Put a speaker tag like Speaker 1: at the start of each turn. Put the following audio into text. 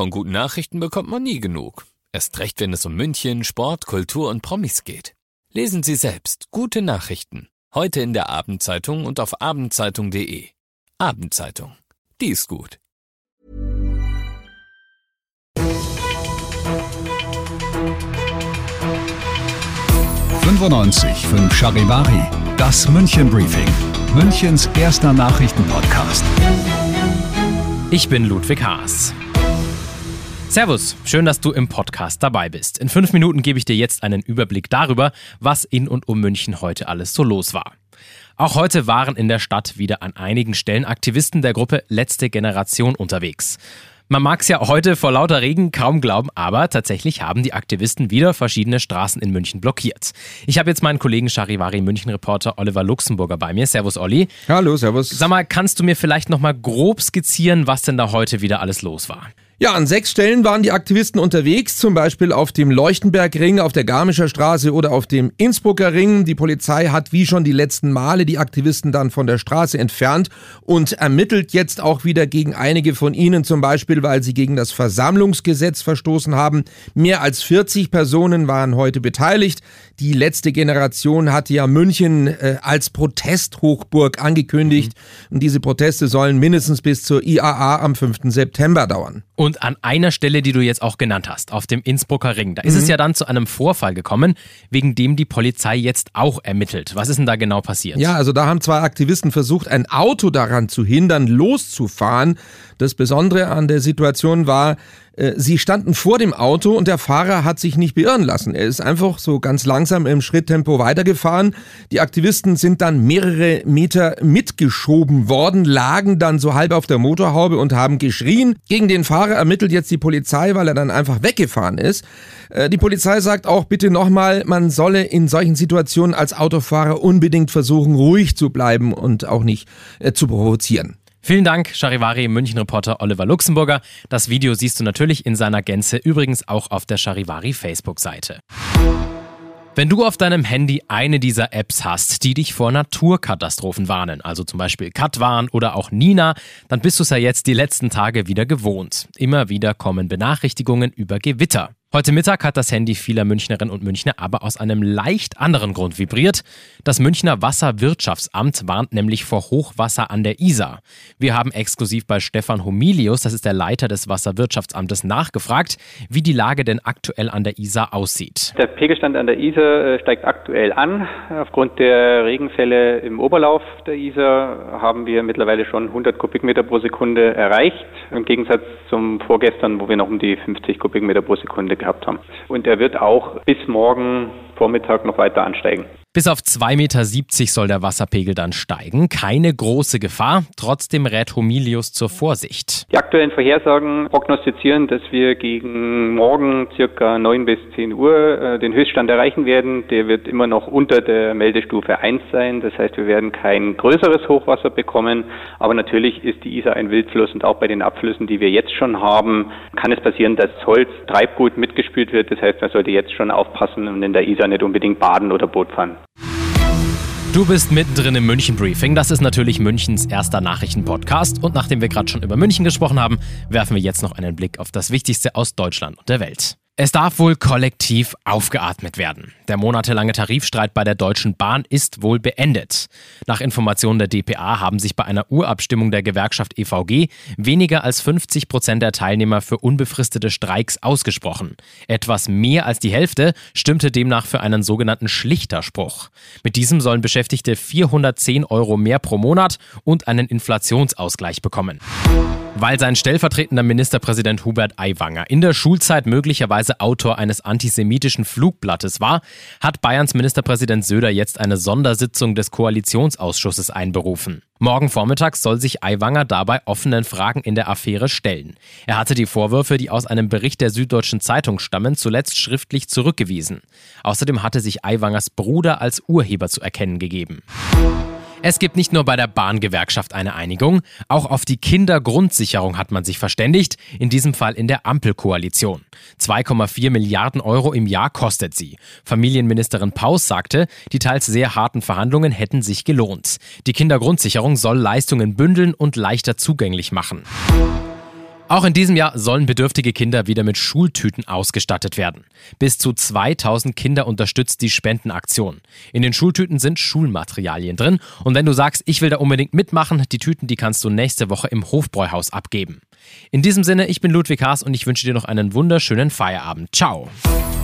Speaker 1: Von guten Nachrichten bekommt man nie genug. Erst recht, wenn es um München, Sport, Kultur und Promis geht. Lesen Sie selbst gute Nachrichten. Heute in der Abendzeitung und auf abendzeitung.de. Abendzeitung. Die ist gut.
Speaker 2: 95 5 Charivari, das München Briefing, Münchens erster Nachrichtenpodcast.
Speaker 3: Ich bin Ludwig Haas. Servus, schön, dass du im Podcast dabei bist. In fünf Minuten gebe ich dir jetzt einen Überblick darüber, was in und um München heute alles so los war. Auch heute waren in der Stadt wieder an einigen Stellen Aktivisten der Gruppe Letzte Generation unterwegs. Man mag es ja heute vor lauter Regen kaum glauben, aber tatsächlich haben die Aktivisten wieder verschiedene Straßen in München blockiert. Ich habe jetzt meinen Kollegen Charivari München-Reporter Oliver Luxemburger bei mir. Servus, Olli.
Speaker 4: Hallo, servus.
Speaker 3: Sag mal, kannst du mir vielleicht noch mal grob skizzieren, was denn da heute wieder alles los war?
Speaker 4: Ja, an sechs Stellen waren die Aktivisten unterwegs, zum Beispiel auf dem Leuchtenbergring, auf der Garmischer Straße oder auf dem Innsbrucker Ring. Die Polizei hat wie schon die letzten Male die Aktivisten dann von der Straße entfernt und ermittelt jetzt auch wieder gegen einige von ihnen, zum Beispiel, weil sie gegen das Versammlungsgesetz verstoßen haben. Mehr als 40 Personen waren heute beteiligt. Die letzte Generation hatte ja München äh, als Protesthochburg angekündigt mhm. und diese Proteste sollen mindestens bis zur IAA am 5. September dauern.
Speaker 3: Und an einer Stelle, die du jetzt auch genannt hast, auf dem Innsbrucker Ring, da ist mhm. es ja dann zu einem Vorfall gekommen, wegen dem die Polizei jetzt auch ermittelt. Was ist denn da genau passiert?
Speaker 4: Ja, also da haben zwei Aktivisten versucht, ein Auto daran zu hindern, loszufahren. Das Besondere an der Situation war, Sie standen vor dem Auto und der Fahrer hat sich nicht beirren lassen. Er ist einfach so ganz langsam im Schritttempo weitergefahren. Die Aktivisten sind dann mehrere Meter mitgeschoben worden, lagen dann so halb auf der Motorhaube und haben geschrien. Gegen den Fahrer ermittelt jetzt die Polizei, weil er dann einfach weggefahren ist. Äh, die Polizei sagt auch bitte nochmal, man solle in solchen Situationen als Autofahrer unbedingt versuchen, ruhig zu bleiben und auch nicht äh, zu provozieren.
Speaker 3: Vielen Dank, Charivari München-Reporter Oliver Luxemburger. Das Video siehst du natürlich in seiner Gänze, übrigens auch auf der Charivari Facebook-Seite. Wenn du auf deinem Handy eine dieser Apps hast, die dich vor Naturkatastrophen warnen, also zum Beispiel Katwarn oder auch Nina, dann bist du es ja jetzt die letzten Tage wieder gewohnt. Immer wieder kommen Benachrichtigungen über Gewitter. Heute Mittag hat das Handy vieler Münchnerinnen und Münchner aber aus einem leicht anderen Grund vibriert. Das Münchner Wasserwirtschaftsamt warnt nämlich vor Hochwasser an der Isar. Wir haben exklusiv bei Stefan Homilius, das ist der Leiter des Wasserwirtschaftsamtes, nachgefragt, wie die Lage denn aktuell an der Isar aussieht.
Speaker 5: Der Pegelstand an der Isar äh, steigt aktuell an. Aufgrund der Regenfälle im Oberlauf der Isar haben wir mittlerweile schon 100 Kubikmeter pro Sekunde erreicht. Im Gegensatz zum vorgestern, wo wir noch um die 50 Kubikmeter pro Sekunde gehabt haben. Und er wird auch bis morgen Vormittag noch weiter ansteigen.
Speaker 3: Bis auf 2,70 Meter soll der Wasserpegel dann steigen. Keine große Gefahr. Trotzdem rät Homilius zur Vorsicht.
Speaker 5: Die aktuellen Vorhersagen prognostizieren, dass wir gegen morgen circa 9 bis 10 Uhr äh, den Höchststand erreichen werden. Der wird immer noch unter der Meldestufe 1 sein. Das heißt, wir werden kein größeres Hochwasser bekommen. Aber natürlich ist die Isar ein Wildfluss und auch bei den Abflüssen, die wir jetzt schon haben, kann es passieren, dass Holz, Treibgut mitgespült wird. Das heißt, man sollte jetzt schon aufpassen und in der Isar nicht unbedingt baden oder Boot fahren.
Speaker 3: Du bist mittendrin im München Briefing. Das ist natürlich Münchens erster Nachrichtenpodcast. Und nachdem wir gerade schon über München gesprochen haben, werfen wir jetzt noch einen Blick auf das Wichtigste aus Deutschland und der Welt. Es darf wohl kollektiv aufgeatmet werden. Der monatelange Tarifstreit bei der Deutschen Bahn ist wohl beendet. Nach Informationen der DPA haben sich bei einer Urabstimmung der Gewerkschaft EVG weniger als 50 Prozent der Teilnehmer für unbefristete Streiks ausgesprochen. Etwas mehr als die Hälfte stimmte demnach für einen sogenannten Schlichterspruch. Mit diesem sollen Beschäftigte 410 Euro mehr pro Monat und einen Inflationsausgleich bekommen. Weil sein stellvertretender Ministerpräsident Hubert Aiwanger in der Schulzeit möglicherweise Autor eines antisemitischen Flugblattes war, hat Bayerns Ministerpräsident Söder jetzt eine Sondersitzung des Koalitionsausschusses einberufen. Morgen Vormittag soll sich Aiwanger dabei offenen Fragen in der Affäre stellen. Er hatte die Vorwürfe, die aus einem Bericht der Süddeutschen Zeitung stammen, zuletzt schriftlich zurückgewiesen. Außerdem hatte sich Aiwangers Bruder als Urheber zu erkennen gegeben. Es gibt nicht nur bei der Bahngewerkschaft eine Einigung, auch auf die Kindergrundsicherung hat man sich verständigt, in diesem Fall in der Ampelkoalition. 2,4 Milliarden Euro im Jahr kostet sie. Familienministerin Paus sagte, die teils sehr harten Verhandlungen hätten sich gelohnt. Die Kindergrundsicherung soll Leistungen bündeln und leichter zugänglich machen. Auch in diesem Jahr sollen bedürftige Kinder wieder mit Schultüten ausgestattet werden. Bis zu 2000 Kinder unterstützt die Spendenaktion. In den Schultüten sind Schulmaterialien drin und wenn du sagst, ich will da unbedingt mitmachen, die Tüten, die kannst du nächste Woche im Hofbräuhaus abgeben. In diesem Sinne, ich bin Ludwig Haas und ich wünsche dir noch einen wunderschönen Feierabend. Ciao.